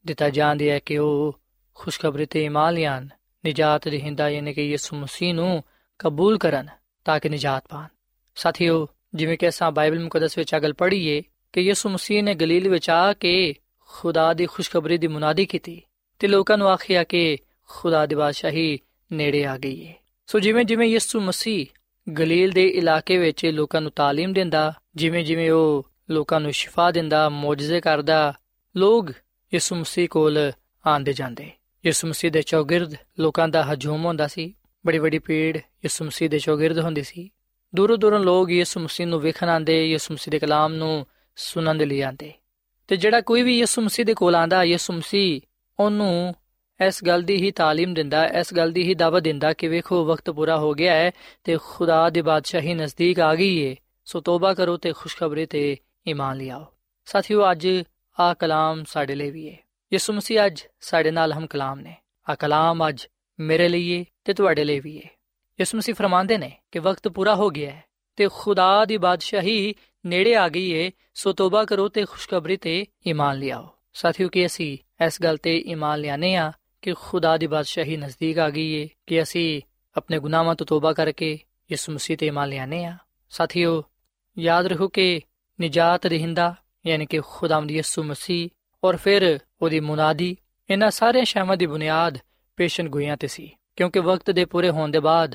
ਦਿੱਤਾ ਜਾਂਦਾ ਹੈ ਕਿ ਉਹ ਖੁਸ਼ਖਬਰੀ ਤੇ ਈਮਾਨ ਲਿਆਣ ਨਜਾਤ ਦੇ ਹਿੰਦਾ ਯਾਨੀ ਕਿ ਯਿਸੂ ਮਸੀਹ ਨੂੰ ਕਬੂਲ ਕਰਨ ਤਾਂ ਕਿ ਨਜਾਤ ਪਾਣ। ਸਾਥੀਓ, ਜਿਵੇਂ ਕਿ ਅਸਾਂ ਬਾਈਬਲ ਮੁਕੱਦਸ ਵਿੱਚ ਅਗਲ ਪੜ੍ਹੀਏ ਕਿ ਯਿਸੂ ਮਸੀਹ ਨੇ ਗਲੀਲ ਵਿੱਚ ਆ ਕੇ ਖੁਦਾ ਦੀ ਖੁਸ਼ਖਬਰੀ ਦੀ ਮੁਨਾਦੀ ਕੀਤੀ ਤੇ ਲੋਕਾਂ ਨੂੰ ਆਖਿਆ ਕਿ ਖੁਦਾ ਦੀ ਬਾਦਸ਼ਾਹੀ ਨੇੜੇ ਆ ਗਈ ਹੈ ਸੋ ਜਿਵੇਂ ਜਿਵੇਂ ਯਿਸੂ ਮਸੀਹ ਗਲੀਲ ਦੇ ਇਲਾਕੇ ਵਿੱਚ ਲੋਕਾਂ ਨੂੰ تعلیم ਦਿੰਦਾ ਜਿਵੇਂ ਜਿਵੇਂ ਉਹ ਲੋਕਾਂ ਨੂੰ ਸ਼ਿਫਾ ਦਿੰਦਾ ਮੌਜਜ਼ੇ ਕਰਦਾ ਲੋਕ ਯਿਸੂ ਮਸੀਹ ਕੋਲ ਆਂਦੇ ਜਾਂਦੇ ਯਿਸੂ ਮਸੀਹ ਦੇ ਚੌਗਿਰਦ ਲੋਕਾਂ ਦਾ ਹਜੂਮ ਹੁੰਦਾ ਸੀ ਬੜੀ ਵੱਡੀ ਭੀੜ ਯਿਸੂ ਮਸੀਹ ਦੇ ਚੌਗਿਰਦ ਹੁੰਦੀ ਸੀ ਦੂਰੋਂ ਦੂਰੋਂ ਲੋਕ ਯਿਸੂ ਮਸੀਹ ਨੂੰ ਵੇਖਣ ਆਂਦੇ ਯਿਸੂ ਮਸੀਹ ਦੇ ਕਲਾਮ ਨੂੰ ਸੁਣਨ ਦੇ ਲਈ ਆਂਦੇ ਤੇ ਜਿਹੜਾ ਕੋਈ ਵੀ ਯਿਸੂ ਮਸੀਹ ਦੇ ਕੋਲ ਆਂਦਾ ਯਿਸੂ ਮਸੀਹ ਉਹਨੂੰ ਇਸ ਗੱਲ ਦੀ ਹੀ تعلیم ਦਿੰਦਾ ਇਸ ਗੱਲ ਦੀ ਹੀ ਦਾਵਤ ਦਿੰਦਾ ਕਿ ਵੇਖੋ ਵਕਤ ਪੂਰਾ ਹੋ ਗਿਆ ਹੈ ਤੇ ਖੁਦਾ ਦੀ ਬਾਦਸ਼ਾਹੀ ਨਜ਼ਦੀਕ ਆ ਗਈ ਹੈ ਸੋ ਤੋਬਾ ਕਰੋ ਤੇ ਖੁਸ਼ਖਬਰੀ ਤੇ ਈਮਾਨ ਲਿਆਓ ਸਾਥੀਓ ਅੱਜ ਆ ਕਲਾਮ ਸਾਡੇ ਲਈ ਵੀ ਹੈ ਯਿਸੂ ਮਸੀਹ ਅੱਜ ਸਾਡੇ ਨਾਲ ਹਮ ਕਲਾਮ ਨੇ ਆ ਕਲਾਮ ਅੱਜ ਮੇਰੇ ਲਈ ਹੈ ਤੇ ਤੁਹਾਡੇ ਲਈ ਵੀ ਹੈ ਯਿਸੂ ਮਸੀਹ ਫਰਮਾਉਂਦੇ ਨੇ ਕਿ ਵਕਤ ਪੂਰਾ ਹੋ ਗਿਆ ਹੈ ਤੇ ਖੁਦਾ ਦੀ ਬਾਦਸ਼ਾਹੀ ਨੇੜੇ ਆ ਗਈ ਹੈ ਸੋ ਤੋਬਾ ਕਰੋ ਤੇ ਖੁਸ਼ਖਬਰੀ ਤੇ ਈਮਾਨ ਲਿਆਓ ਸਾਥੀਓ ਕਿ ਅਸੀਂ ਇਸ ਗੱਲ ਤੇ ਈਮਾਨ ਲਿਆਨੇ ਆ ਕਿ ਖੁਦਾ ਦੀ ਬਾਦਸ਼ਾਹੀ ਨਜ਼ਦੀਕ ਆ ਗਈ ਹੈ ਕਿ ਅਸੀਂ ਆਪਣੇ ਗੁਨਾਹਾਂ ਤੋਂ ਤੋਬਾ ਕਰਕੇ ਯਿਸੂ ਮਸੀਹ ਤੇ ਈਮਾਨ ਲਿਆਨੇ ਆ ਸਾਥੀਓ, ਯਾਦ ਰੱਖੋ ਕਿ ਨਜਾਤ ਰਹਿੰਦਾ, ਯਾਨੀ ਕਿ ਖੁਦਾਵੰਦ ਯਿਸੂ ਮਸੀਹ ਔਰ ਫਿਰ ਉਹਦੀ ਮੁਨਾਦੀ ਇਹਨਾਂ ਸਾਰੇ ਸ਼ਾਮਾਂ ਦੀ ਬੁਨਿਆਦ ਪੇਸ਼ਨ ਗੋਈਆਂ ਤੇ ਸੀ, ਕਿਉਂਕਿ ਵਕਤ ਦੇ ਪੂਰੇ ਹੋਣ ਦੇ ਬਾਅਦ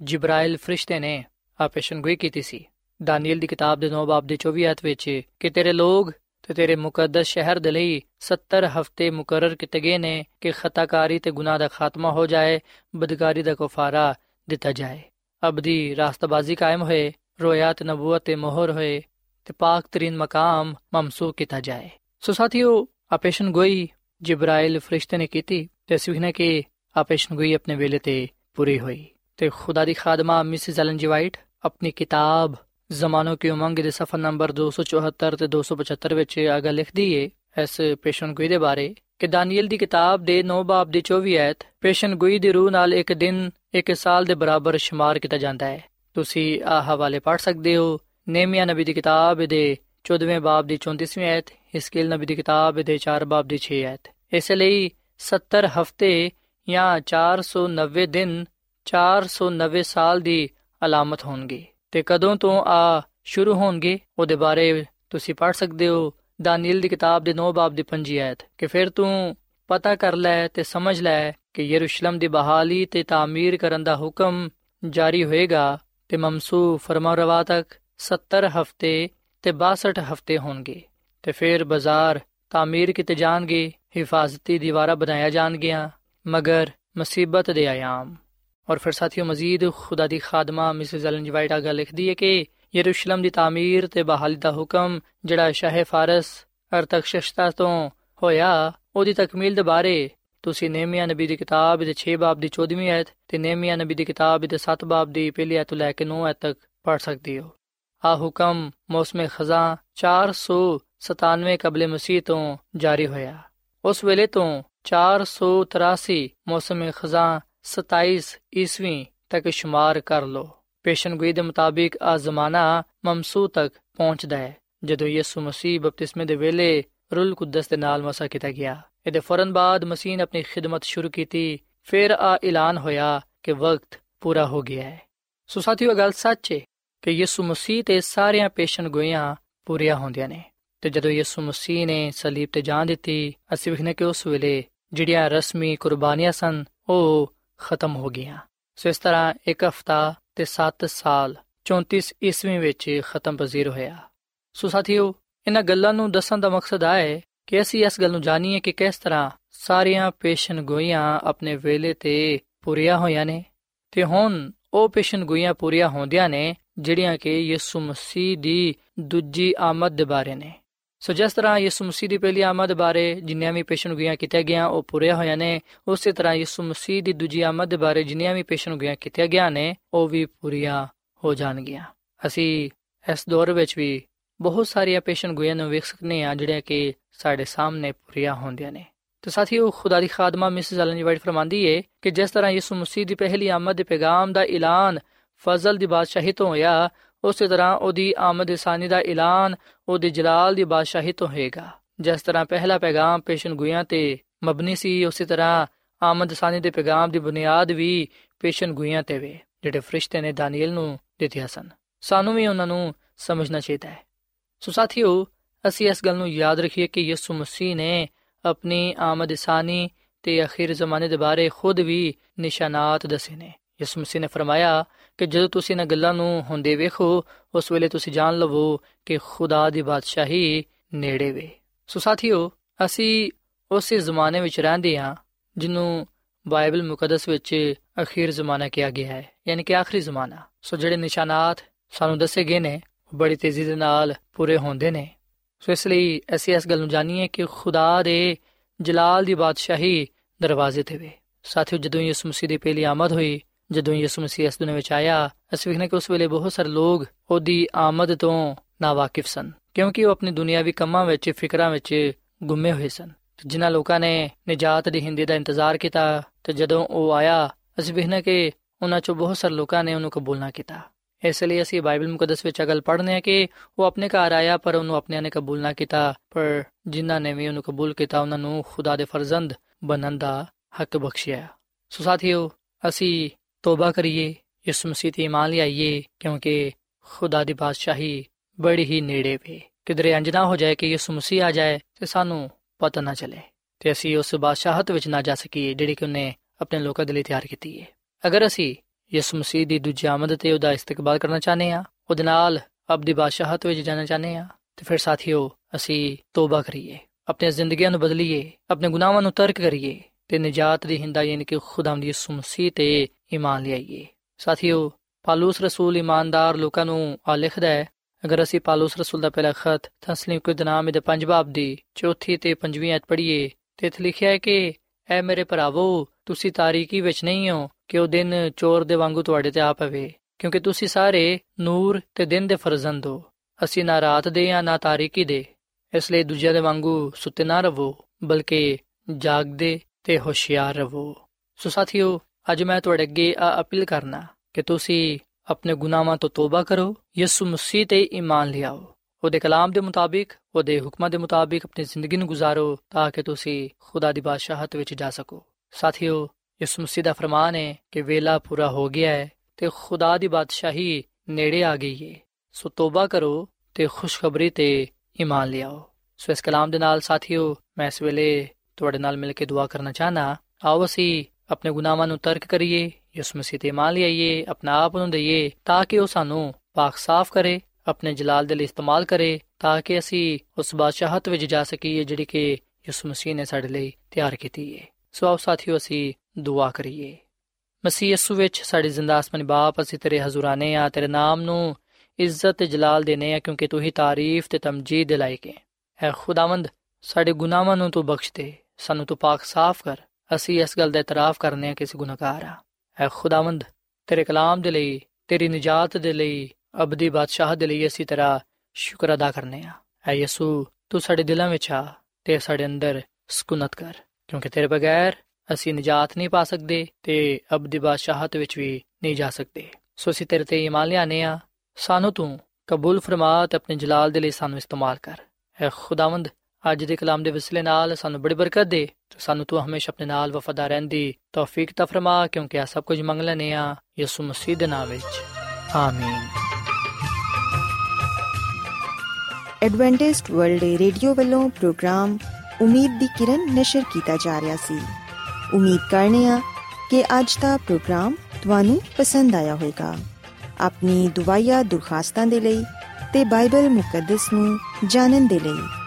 ਜਿਬਰਾਇਲ ਫਰਿਸ਼ਤੇ ਨੇ ਆ ਪੇਸ਼ਨ ਗੋਈ ਕੀਤੀ ਸੀ। ਦਾਨੀਲ ਦੀ ਕਿਤਾਬ ਦੇ 9 ਬਾਬ ਦੇ 24 ਆਇਤ ਵਿੱਚ ਕਿ ਤੇਰੇ ਲੋਗ ਤੇ ਤੇਰੇ ਮੁਕੱਦਸ ਸ਼ਹਿਰ ਦੇ ਲਈ 70 ਹਫ਼ਤੇ ਮੁਕਰਰ ਕੀਤੇ ਗਏ ਨੇ ਕਿ ਖਤਾਕਾਰੀ ਤੇ ਗੁਨਾਹ ਦਾ ਖਾਤਮਾ ਹੋ ਜਾਏ, ਬਦਕਾਰੀ ਦਾ ਕਫਾਰਾ ਦਿੱਤਾ ਜਾਏ। ਅਬਦੀ ਰਾਸਤਬਾਜ਼ੀ ਕਾਇਮ ਹੋਏ ਰੋਇਆਤ ਨਬੂਵਤ ਤੇ ਮੋਹਰ ਹੋਏ ਤੇ ਪਾਕ ਤਰੀਨ ਮਕਾਮ ਮਮਸੂਖ ਕੀਤਾ ਜਾਏ। ਸੋ ਸਾਥੀਓ, ਆਪੇਸ਼ਨ ਗੋਈ ਜਿਬਰਾਇਲ ਫਰਿਸ਼ਤੇ ਨੇ ਕੀਤੀ ਤੇ ਅਸੀਂ ਵੇਖਨੇ ਕਿ ਆ ਪੇਸ਼ਨਗੋਈ ਆਪਣੇ ਵੇਲੇ ਤੇ ਪੂਰੀ ਹੋਈ ਤੇ ਖੁਦਾ ਦੀ ਖਾਦਮਾ ਮਿਸਿਸ ਐਲਨ ਜੀ ਵਾਈਟ ਆਪਣੀ ਕਿਤਾਬ ਜ਼ਮਾਨੋ ਕੀ ਉਮੰਗ ਦੇ ਸਫਾ ਨੰਬਰ 274 ਤੇ 275 ਵਿੱਚ ਆ ਗੱਲ ਲਿਖਦੀ ਏ, ਇਸ ਪੇਸ਼ਨਗੋਈ ਦੇ ਬਾਰੇ, ਕਿ ਦਾਨੀਏਲ ਦੀ ਕਿਤਾਬ ਦੇ 9 ਬਾਬ ਦੀ 24 ਐਤ ਪੇਸ਼ਨਗੋਈ ਦੀ ਰੂਹ ਨਾਲ ਇੱਕ ਦਿਨ, ਇੱਕ ਸਾਲ ਦੇ ਬਰਾਬਰ ਸ਼ੁਮਾਰ ਕੀਤਾ ਜਾਂਦਾ ਹੈ। ਤੁਸੀਂ ਆ ਹਵਾਲੇ ਪੜ੍ਹ ਸਕਦੇ ਹੋ, ਨੇਮੀਆ ਨਬੀ ਦੀ ਕਿਤਾਬ ਦੇ 14ਵੇਂ ਬਾਬ ਦੀ 34ਵੀਂ ਐਤ ਹਿਸਕੀਲ ਨਬੀ ਦੀ ਕਿਤਾਬ ਦੇ 4 ਬਾਬ ਦੀ 6 ਐਤ ਇਸ ਲਈ 70 ਹਫ਼ਤੇ ਜਾਂ 490 ਦਿਨ 490 ਸਾਲ ਦੀ ਅਲਾਮਤ ਹੋਣਗੇ। ਤੇ ਕਦੋਂ ਤੋਂ ਆ ਸ਼ੁਰੂ ਹੋਣਗੇ, ਉਹਦੇ ਬਾਰੇ ਤੁਸੀਂ ਪੜ੍ਹ ਸਕਦੇ ਹੋ। ਦਾਨੀਲ ਦੀ ਕਿਤਾਬ ਦੇ 9 ਬਾਬ ਦੀ 5 ਐਤ ਕਿ ਫਿਰ ਤੂੰ ਪਤਾ ਕਰ ਲੈ ਤੇ ਸਮਝ ਲੈ ਕਿ ਯਰੂਸ਼ਲਮ ਦੀ ਬਹਾਲੀ ਤੇ ਤਾਮੀਰ ਕਰਨ ਦਾ ਹੁਕਮ ਜਾਰੀ ਹੋਏਗਾ ਤੇ ਮਮਸੂ ਫਰਮਾਰਵਾ ਤੱਕ 70 ਹਫ਼ਤੇ ਤੇ 62 ਹਫ਼ਤੇ ਹੋਣਗੇ। ਤੇ ਫਿਰ ਬਾਜ਼ਾਰ ਤਾਮੀਰ ਕੀਤੇ ਜਾਣਗੇ, ਹਿਫਾਜ਼ਤੀ ਦੀਵਾਰਾਂ ਬਣਾਇਆ ਜਾਣਗੀਆਂ, ਮਗਰ ਮੁਸੀਬਤ ਦੇ ਆਯਾਮ। ਔਰ ਫਿਰ ਸਾਥੀਓ ਮਜ਼ੀਦ ਖੁਦਾ ਦੀ ਖਾਦਮਾ ਮਿਸਿਸ ਐਲਨ ਜੀ ਵਾਈਟ ਆਗਾ ਲਿਖਦੀ ਹੈ ਕਿ ਯਰੂਸ਼ਲਮ ਦੀ ਤਾਮੀਰ ਤੇ ਬਹਾਲੀ ਦਾ ਹੁਕਮ ਜਿਹੜਾ ਸ਼ਾਹ ਫਾਰਸ ਅਰਤਖਸ਼ਤਾ ਤੋਂ ਹੋਇਆ ਉਹਦੀ ਤਕਮੀਲ ਦੇ ਬਾਰੇ ਤੁਸੀਂ ਨੇਮੀਆ ਨਬੀ ਦੀ ਕਿਤਾਬ ਦੇ 6 ਬਾਬ ਦੀ 14ਵੀਂ ਆਇਤ ਤੇ ਨੇਮੀਆ ਨਬੀ ਦੀ ਕਿਤਾਬ ਦੇ 7 ਬਾਬ ਦੀ ਪਹਿਲੀ ਆਇਤ ਤੋਂ ਲੈ ਕੇ 9 ਆਇਤ ਤੱਕ ਪੜ੍ਹ ਸਕਦੇ ਹੋ ਆ ਹੁਕਮ ਮੌਸਮ ਖਜ਼ਾ 497 ਕਬਲੇ ਮਸੀਹ ਤੋਂ ਜਾਰੀ ਹੋਇਆ ਉਸ ਵੇਲੇ ਤੋਂ 483 ਮੌਸਮ ਖਜ਼ਾ 27 ਈਸਵੀ ਤੱਕ ਸ਼ੁਮਾਰ ਕਰ ਲੋ ਪੇਸ਼ਨਗੋਈ ਦੇ ਮੁਤਾਬਿਕ ਆ ਜ਼ਮਾਨਾ ਮਮਸੂ ਤੱਕ ਪਹੁੰਚਦਾ ਹੈ, ਜਦੋਂ ਯਿਸੂ ਮਸੀਹ ਬਪਤਿਸਮੇ ਦੇ ਵੇਲੇ ਰੂਲ ਕੁਦਸ ਦੇ ਨਾਲ ਮਸਾ ਕੀਤਾ ਗਿਆ। ਇਹਦੇ ਫੌਰਨ ਬਾਅਦ ਮਸੀਹ ਨੇ ਆਪਣੀ ਖਿਦਮਤ ਸ਼ੁਰੂ ਕੀਤੀ, ਫਿਰ ਆ ਐਲਾਨ ਹੋਇਆ ਕਿ ਵਕਤ ਪੂਰਾ ਹੋ ਗਿਆ ਹੈ। ਸੋ ਸਾਥੀਓ ਗੱਲ ਸੱਚ ਹੈ ਕਿ ਯਿਸੂ ਮਸੀਹ ਤੇ ਸਾਰੀਆਂ ਪੇਸ਼ਨਗੋਈਆਂ ਪੂਰੀਆਂ ਹੁੰਦੀਆਂ ਨੇ। ਤੇ ਜਦੋਂ ਯਿਸੂ ਮਸੀਹ ਨੇ ਸਲੀਬ ਤੇ ਜਾਨ ਦਿੱਤੀ, ਅਸੀਂ ਵਿਖਨੇ ਕਿ ਉਸ ਵੇਲੇ ਜਿਹੜੀਆਂ ਰਸਮੀ ਕੁਰਬਾਨੀਆਂ ਸਨ, ਉਹ ਖਤਮ ਹੋ ਗਈਆਂ। ਸੋ ਇਸ ਤਰ੍ਹਾਂ ਇੱਕ ਹਫਤਾ ਤੇ 7 ਸਾਲ 34 ਈਸਵੀ ਵਿੱਚ ਖਤਮ ਪਜ਼ੀਰ ਹੋਇਆ। ਸੋ ਸਾਥੀਓ, ਇਹਨਾਂ ਗੱਲਾਂ ਨੂੰ ਦੱਸਣ ਦਾ ਮਕਸਦ ਆ ਹੈ ਕਿ ਅਸੀਂ ਇਸ ਗੱਲ ਨੂੰ ਜਾਣੀਏ ਕਿ ਕਿਸ ਤਰ੍ਹਾਂ ਸਾਰੀਆਂ ਪੇਸ਼ਨ ਗੋਈਆਂ ਆਪਣੇ ਵੇਲੇ ਤੇ ਪੂਰੀਆਂ ਹੋਈਆਂ ਨੇ ਤੇ ਹੁਣ ਉਹ ਪੇਸ਼ਨ ਗੋਈਆਂ ਪੂਰੀਆਂ ਹੁੰਦੀਆਂ ਨੇ ਜਿਹੜੀਆਂ ਕਿ ਯਿਸੂ ਮਸੀਹ ਦੀ ਦੂਜੀ ਆਮਦ ਦੇ ਬਾਰੇ ਨੇ। ਸੋ ਜਿਸ ਤਰ੍ਹਾਂ ਯਿਸੂ ਮਸੀਹ ਦੀ ਪਹਿਲੀ ਆਮਦ ਬਾਰੇ ਜਿੰਨੀਆਂ ਵੀ ਪੇਸ਼ਨਗੋਈਆਂ ਕੀਤੀਆਂ ਗਿਆ ਉਹ ਪੂਰੀਆਂ ਹੋਈਆਂ ਨੇ, ਉਸੇ ਤਰ੍ਹਾਂ ਯਿਸੂ ਮਸੀਹ ਦੀ ਦੂਜੀ ਆਮਦ ਦੇ ਬਾਰੇ ਜਿੰਨੀਆਂ ਵੀ ਪੇਸ਼ਨਗੋਈਆਂ ਕੀਤੀਆਂ ਗਿਆ ਨੇ, ਉਹ ਵੀ ਪੂਰੀਆਂ ਹੋ ਜਾਣਗੀਆਂ। ਅਸੀਂ ਇਸ ਦੌਰ ਵਿੱਚ ਵੀ ਬਹੁਤ ਸਾਰੀਆਂ ਪੇਸ਼ਨਗੋਈਆਂ ਨੂੰ ਵੇਖ ਸਕਨੇ ਆ ਜਿਹੜੀਆਂ ਕਿ ਸਾਡੇ ਸਾਹਮਣੇ ਪੂਰੀਆਂ ਹੁੰਦੀਆਂ ਨੇ। ਤੇ ਸਾਥੀਓ, ਖੁਦਾ ਦੀ ਖਾਦਮਾ ਮਿਸਿਸ ਐਲਨ ਵਾਈਟ ਫਰਮਾਂਦੀ ਏ ਕਿ ਜਿਸ ਤਰ੍ਹਾਂ ਯਿਸੂ ਮਸੀਹ ਦੀ ਪਹਿਲੀ ਆਮਦ ਦੇ ਪੈਗਾਮ ਦਾ ਐਲਾਨ ਫਜ਼ਲ ਦੀ ਬਾਦਸ਼ਾਹੀ ਤੋਂ ਹੋਇਆ ਉਸੇ ਤਰ੍ਹਾਂ ਉਹਦੀ ਆਮਦ ਸਾਨੀ ਦਾ ਐਲਾਨ ਉਹਦੇ ਜਲਾਲ ਦੀ ਬਾਦਸ਼ਾਹੀ ਤੋਂ ਹੋਏਗਾ। ਜਿਸ ਤਰ੍ਹਾਂ ਪਹਿਲਾ ਪੈਗਾਮ ਪੇਸ਼ਨਗੋਈਆਂ ਤੇ ਮਬਨੀ ਸੀ, ਉਸੇ ਤਰ੍ਹਾਂ ਆਮਦ ਸਾਨੀ ਦੇ ਪੈਗਾਮ ਦੀ ਬੁਨਿਆਦ ਵੀ ਪੇਸ਼ਨਗੋਈਆਂ ਤੇ ਵੇ, ਜਿਹੜੇ ਫਰਿਸ਼ਤੇ ਨੇ ਦਾਨੀਏਲ ਨੂੰ ਦਿੱਤੀਆਂ ਸਨ। ਸਾਨੂੰ ਵੀ ਉਹਨਾਂ ਨੂੰ ਸਮਝਣਾ ਚਾਹੀਦਾ ਹੈ। ਸੋ ਸਾਥੀਓ, ਅਸੀਂ ਇਸ ਗੱਲ ਨੂੰ ਯਾਦ ਰੱਖੀਏ ਕਿ ਯਿਸੂ ਮਸੀਹ ਨੇ ਆਪਣੀ ਆਮਦ ਸਾਨੀ ਤੇ ਅਖੀਰ ਜ਼ਮਾਨੇ ਦੇ ਬਾਰੇ ਖੁਦ ਵੀ ਨਿਸ਼ਾਨਾਤ ਦੱਸੇ ਨੇ। ਯਿਸੂ ਮਸੀਹ ਨੇ ਫਰਮਾਇਆ ਕਿ ਜਦੋਂ ਤੁਸੀਂ ਇਹਨਾਂ ਗੱਲਾਂ ਨੂੰ ਹੁੰਦੇ ਵੇਖੋ, ਉਸ ਵੇਲੇ ਤੁਸੀਂ ਜਾਣ ਲਵੋ ਕਿ ਖੁਦਾ ਦੀ ਬਾਦਸ਼ਾਹੀ ਨੇੜੇ ਵੇ। ਸੋ ਸਾਥੀਓ, ਅਸੀਂ ਉਸੇ ਜ਼ਮਾਨੇ ਵਿੱਚ ਰਹਿੰਦੇ ਹਾਂ ਜਿਹਨੂੰ ਬਾਈਬਲ ਮੁਕੱਦਸ ਵਿੱਚ ਅਖੀਰ ਜ਼ਮਾਨਾ ਕਿਹਾ ਗਿਆ ਹੈ, ਯਾਨੀ ਕਿ ਆਖਰੀ ਜ਼ਮਾਨਾ। ਸੋ ਜਿਹੜੇ ਨਿਸ਼ਾਨਾਤ ਸਾਨੂੰ ਦੱਸੇ ਗਏ ਨੇ, ਉਹ ਬੜੀ ਤੇਜ਼ੀ ਦੇ ਨਾਲ ਪੂਰੇ ਹੁੰਦੇ ਨੇ। ਸੋ ਇਸ ਲਈ ਅਸੀਂ ਇਸ ਗੱਲ ਨੂੰ ਜਾਣੀਏ ਕਿ ਖੁਦਾ ਦੇ ਜਲਾਲ ਦੀ ਬਾਦਸ਼ਾਹੀ ਦਰਵਾਜ਼ੇ ਤੇ ਵੇ। ਸਾਥੀਓ, ਜਦੋਂ ਯਿਸੂ ਮਸੀਹ ਦੀ ਪਹਿਲੀ ਆਮਦ ਹੋਈ ਜਦੋਂ ਯਿਸੂ ਮਸੀਹ ਇਸ ਦੁਨੀਆਂ ਵਿੱਚ ਆਇਆ, ਅਸੀਂ ਵੇਖਨੇ ਕਿ ਉਸ ਵੇਲੇ ਬਹੁਤ ਸਾਰੇ ਲੋਕ ਉਹਦੀ ਆਮਦ ਤੋਂ ਨਾਵਾਕਿਫ ਸਨ, ਕਿਉਂਕਿ ਉਹ ਆਪਣੀ ਦੁਨਿਆਵੀ ਕੰਮਾਂ ਵਿੱਚ, ਫਿਕਰਾਂ ਵਿੱਚ ਗੁੰਮੇ ਹੋਏ ਸਨ। ਜਿਨ੍ਹਾਂ ਲੋਕਾਂ ਨੇ ਨਜਾਤ ਦੀ ਹਿੰਦੀ ਦਾ ਇੰਤਜ਼ਾਰ ਕੀਤਾ, ਤੇ ਜਦੋਂ ਉਹ ਆਇਆ, ਅਸੀਂ ਵੇਖਨੇ ਕਿ ਉਹਨਾਂ ਚੋਂ ਬਹੁਤ ਸਾਰੇ ਲੋਕਾਂ ਨੇ ਉਹਨੂੰ ਕਬੂਲ ਨਾ ਕੀਤਾ। ਇਸ ਲਈ ਅਸੀਂ ਬਾਈਬਲ ਮੁਕੱਦਸ ਵਿੱਚ ਅਗਲ ਪੜ੍ਹਨੇ ਆ ਕਿ ਉਹ ਆਪਣੇ ਘਰ ਆਇਆ, ਪਰ ਉਹਨੂੰ ਆਪਣਿਆਂ ਨੇ ਕਬੂਲ ਨਾ ਕੀਤਾ, ਪਰ ਜਿਨ੍ਹਾਂ ਨੇ ਵੀ ਉਹਨੂੰ ਕਬੂਲ ਕੀਤਾ, ਉਹਨਾਂ ਨੂੰ ਖੁਦਾ ਦੇ ਫਰਜ਼ੰਦ ਬਣਨ ਦਾ ਹੱਕ ਬਖਸ਼ਿਆ। ਸੋ ਸਾਥੀਓ, ਅਸੀਂ ਤੋਬਾ ਕਰੀਏ ਯਿਸੂ ਮਸੀਹ ਤੇ ਇਮਾਨ ਲਿਆਈਏ, ਕਿਉਂਕਿ ਖੁਦਾ ਦੀ ਬਾਦਸ਼ਾਹੀ ਬੜੀ ਹੀ ਨੇੜੇ ਵੇ। ਕਿਧਰੇ ਅੰਜਨਾ ਹੋ ਜਾਏ ਕਿ ਯਿਸੂ ਮਸੀਹ ਆ ਜਾਏ ਤੇ ਸਾਨੂੰ ਪਤਾ ਨਾ ਚੱਲੇ ਤੇ ਅਸੀਂ ਉਸ ਬਾਦਸ਼ਾਹਤ ਵਿੱਚ ਨਾ ਜਾ ਸਕੀਏ, ਜਿਹੜੀ ਕਿ ਉਹਨੇ ਆਪਣੇ ਲੋਕਾਂ ਦੇ ਲਈ ਤਿਆਰ ਕੀਤੀ ਹੈ ਅਗਰ ਅਸੀਂ ਯਿਸੂ ਮਸੀਹ ਦੀ ਦੂਜੀ ਆਮਦ ਤੇ ਉਹਦਾ ਇਸਤਕਬਾਲ ਕਰਨਾ ਚਾਹਨੇ ਆ ਉਹਦੇ ਨਾਲ ਅਬਦੀ ਬਾਦਸ਼ਾਹਤ ਵਿੱਚ ਜਾਣਾ ਚਾਹਨੇ ਆ ਤੇ ਫਿਰ ਸਾਥੀਓ ਅਸੀਂ ਤੋਬਾ ਕਰੀਏ, ਆਪਣੀਆਂ ਜ਼ਿੰਦਗੀਆਂ ਨੂੰ ਬਦਲੀਏ, ਆਪਣੇ ਗੁਨਾਹਾਂ ਨੂੰ ਤਰਕ ਕਰੀਏ ਤੇ ਨਜਾਤ ਦੀ ਹਿੰਦਾ ਯਾਨੀ ਕਿ ਖੁਦਾਮ ਦੀ ਯਿਸੂ ਮਸੀਹ ਤੇ ਈਮਾਨ ਲਿਆਈਏ। ਸਾਥੀਓ, ਪਾਲੂਸ ਰਸੂਲ ਇਮਾਨਦਾਰ ਲੋਕਾਂ ਨੂੰ ਆ ਲਿਖਦਾ ਹੈ, ਅਗਰ ਅਸੀਂ ਪਾਲੂਸ ਰਸੂਲ ਦਾ ਪਹਿਲਾ ਖਤ ਤਸਲੀਮ ਕੁਦ ਨਾਮ ਦੇ ਪੰਜ ਬਾਬ ਦੀ ਚੌਥੀ ਤੇ ਪੰਜਵੀਂ ਐਤ ਪੜ੍ਹੀਏ, ਤੇ ਇੱਥੇ ਲਿਖਿਆ ਹੈ ਕਿ, ਐ ਮੇਰੇ ਭਰਾਵੋ, ਤੁਸੀਂ ਤਾਰੀਕੀ ਵਿੱਚ ਨਹੀਂ ਹੋ, ਕਿ ਉਹ ਦਿਨ ਚੋਰ ਦੇ ਵਾਂਗੂ ਤੁਹਾਡੇ ਤੇ ਆ ਪਵੇ, ਕਿਉਂਕਿ ਤੁਸੀਂ ਸਾਰੇ ਨੂਰ ਤੇ ਦਿਨ ਦੇ ਫਰਜ਼ੰਦ ਹੋ। ਅਸੀਂ ਨਾ ਰਾਤ ਦੇ ਆ, ਨਾ ਤਾਰੀਕੀ ਦੇ। ਇਸ ਲਈ ਦੂਜਿਆਂ ਦੇ ਵਾਂਗੂ ਸੁੱਤੇ ਨਾ ਰਹੋ ਬਲਕਿ ਜਾਗਦੇ ਤੇ ਹੁਸ਼ਿਆਰ ਰਹੋ ਸੋ ਸਾਥੀਓ ਅੱਜ ਮੈਂ ਤੁਹਾਡੇ ਅੱਗੇ ਆ ਅਪੀਲ ਕਰਨਾ ਕਿ ਤੁਸੀਂ ਆਪਣੇ ਗੁਨਾਹਾਂ ਤੋਂ ਤੋਬਾ ਕਰੋ, ਯਿਸੂ ਮਸੀਹ ਤੇ ਈਮਾਨ ਲਿਆਓ। ਉਹਦੇ ਕਲਾਮ ਦੇ ਮੁਤਾਬਿਕ, ਉਹਦੇ ਹੁਕਮਾਂ ਦੇ ਮੁਤਾਬਿਕ ਆਪਣੀ ਜ਼ਿੰਦਗੀ ਨੂੰ ਗੁਜ਼ਾਰੋ ਤਾਂ ਕਿ ਤੁਸੀਂ ਖੁਦਾ ਦੀ ਬਾਦਸ਼ਾਹਤ ਵਿੱਚ ਜਾ ਸਕੋ। ਸਾਥੀਓ, ਯਿਸੂ ਮਸੀਹ ਦਾ ਫਰਮਾਨ ਹੈ ਕਿ ਵੇਲਾ ਪੂਰਾ ਹੋ ਗਿਆ ਹੈ ਤੇ ਖੁਦਾ ਦੀ ਬਾਦਸ਼ਾਹੀ ਨੇੜੇ ਆ ਗਈ ਹੈ ਸੋ ਤੋਬਾ ਕਰੋ ਤੇ ਖੁਸ਼ਖਬਰੀ ਤੇ ਈਮਾਨ ਲਿਆਓ। ਸੋ ਇਸ ਕਲਾਮ ਦੇ ਨਾਲ ਸਾਥੀਓ, ਮੈਂ ਇਸ ਵੇਲੇ ਤੁਹਾਡੇ ਨਾਲ ਮਿਲ ਕੇ ਦੁਆ ਕਰਨਾ ਚਾਹਨਾ ਆਓ ਅਸੀਂ ਆਪਣੇ ਗੁਨਾਹਾਂ ਨੂੰ ਤਰਕ ਕਰੀਏ ਯਿਸੂ ਮਸੀਹ ਤੇ ਈਮਾਨ ਲਿਆਈਏ, ਆਪਣਾ ਆਪ ਨੂੰ ਦਈਏ, ਤਾਂ ਕਿ ਉਹ ਸਾਨੂੰ ਪਾਕ ਸਾਫ਼ ਕਰੇ, ਆਪਣੇ ਜਲਾਲ ਦੇ ਲਈ ਇਸਤੇਮਾਲ ਕਰੇ, ਤਾਂ ਕਿ ਅਸੀਂ ਉਸ ਬਾਦਸ਼ਾਹਤ ਵਿੱਚ ਜਾ ਸਕੀਏ ਜਿਹੜੀ ਕਿ ਯਿਸੂ ਮਸੀਹ ਨੇ ਸਾਡੇ ਲਈ ਤਿਆਰ ਕੀਤੀ ਹੈ ਸੋ ਆਓ ਸਾਥੀਓ, ਅਸੀਂ ਦੁਆ ਕਰੀਏ। ਮਸੀਹ ਯਿਸੂ ਵਿੱਚ ਸਾਡੇ ਜ਼ਿੰਦਾ ਅਸਮਾਨੀ ਬਾਪ, ਅਸੀਂ ਤੇਰੇ ਹਜ਼ੂਰਾਨੇ ਆ, ਤੇਰੇ ਨਾਮ ਨੂੰ ਇੱਜ਼ਤ ਤੇ ਜਲਾਲ ਦੇਨੇ ਆ, ਕਿਉਂਕਿ ਤੂੰ ਹੀ ਤਾਰੀਫ ਤੇ ਤਮਜੀਦ ਦੇ ਲਾਇਕ ਹੈ ਐ ਖੁਦਾਵੰਦ, ਸਾਡੇ ਗੁਨਾਹਾਂ ਨੂੰ ਤੂੰ ਬਖਸ਼ ਦੇ, ਸਾਨੂੰ ਤੂੰ ਪਾਕ ਸਾਫ਼ ਕਰ। ਅਸੀਂ ਇਸ ਗੱਲ ਦਾ ਇਤਰਾਫ ਕਰਨੇ ਆ ਕਿ ਅਸੀਂ ਗੁਨਾਹਗਾਰ ਆ ਐ ਖੁਦਾਵੰਦ, ਤੇਰੇ ਕਲਾਮ ਦੇ ਲਈ, ਤੇਰੀ ਨਜਾਤ ਦੇ ਲਈ, ਅਬਦੀ ਬਾਦਸ਼ਾਹ ਦੇ ਲਈ ਅਸੀਂ ਤੇਰਾ ਸ਼ੁਕਰ ਅਦਾ ਕਰਨੇ ਆ ਐ ਯਿਸੂ, ਤੂੰ ਸਾਡੇ ਦਿਲਾਂ ਵਿੱਚ ਆ ਤੇ ਸਾਡੇ ਅੰਦਰ ਸਕੂਨਤ ਕਰ, ਕਿਉਂਕਿ ਤੇਰੇ ਬਗੈਰ ਅਸੀਂ ਨਜਾਤ ਨਹੀਂ ਪਾ ਸਕਦੇ ਤੇ ਅਬਦੀ ਬਾਦਸ਼ਾਹਤ ਵਿੱਚ ਵੀ ਨਹੀਂ ਜਾ ਸਕਦੇ। ਸੋ ਅਸੀਂ ਤੇਰੇ ਤੇ ਈਮਾਨ ਲਿਆਨੇ ਆ ਸਾਨੂੰ ਤੂੰ ਕਬੂਲ ਫਰਮਾ ਤੇ ਆਪਣੇ ਜਲਾਲ ਦੇ ਲਈ ਸਾਨੂੰ ਇਸਤੇਮਾਲ ਕਰ। ਐ ਖੁਦਾਵੰਦ ਅੱਜ ਦੇ ਕਲਾਮ ਦੇ ਵਸਿਲੇ ਨਾਲ ਸਾਨੂੰ ਬੜੀ ਬਰਕਤ ਦੇ, ਤੇ ਸਾਨੂੰ ਤੂੰ ਹਮੇਸ਼ਾ ਆਪਣੇ ਨਾਲ ਵਫਾਦਾਰ ਰਹਿਣ ਦੀ ਤੌਫੀਕ ਤਾ ਫਰਮਾ, ਕਿਉਂਕਿ ਆ ਸਭ ਕੁਝ ਮੰਗ ਲੈਨੇ ਆ ਯਿਸੂ ਮਸੀਹ ਦੇ ਨਾਮ ਵਿੱਚ। ਆਮੀਨ। ਐਡਵੈਂਟਿਸਟ ਵਰਲਡ ਰੇਡੀਓ ਵੱਲੋਂ ਪ੍ਰੋਗਰਾਮ ਉਮੀਦ ਦੀ ਕਿਰਨ ਨਿਸ਼ਰ ਕੀਤਾ ਜਾ ਰਿਹਾ ਸੀ। ਉਮੀਦ ਕਰਨੇ ਆ ਕਿ ਅੱਜ ਦਾ ਪ੍ਰੋਗਰਾਮ ਤੁਹਾਨੂੰ ਪਸੰਦ ਆਇਆ ਹੋਵੇਗਾ। ਆਪਣੀ ਦੁਆਇਆ ਦੁਰਖਾਸਤਾਂ ਦੇ ਲਈ ਤੇ ਬਾਈਬਲ ਮੁਕੱਦਸ ਨੂੰ ਜਾਣਨ ਦੇ ਲਈ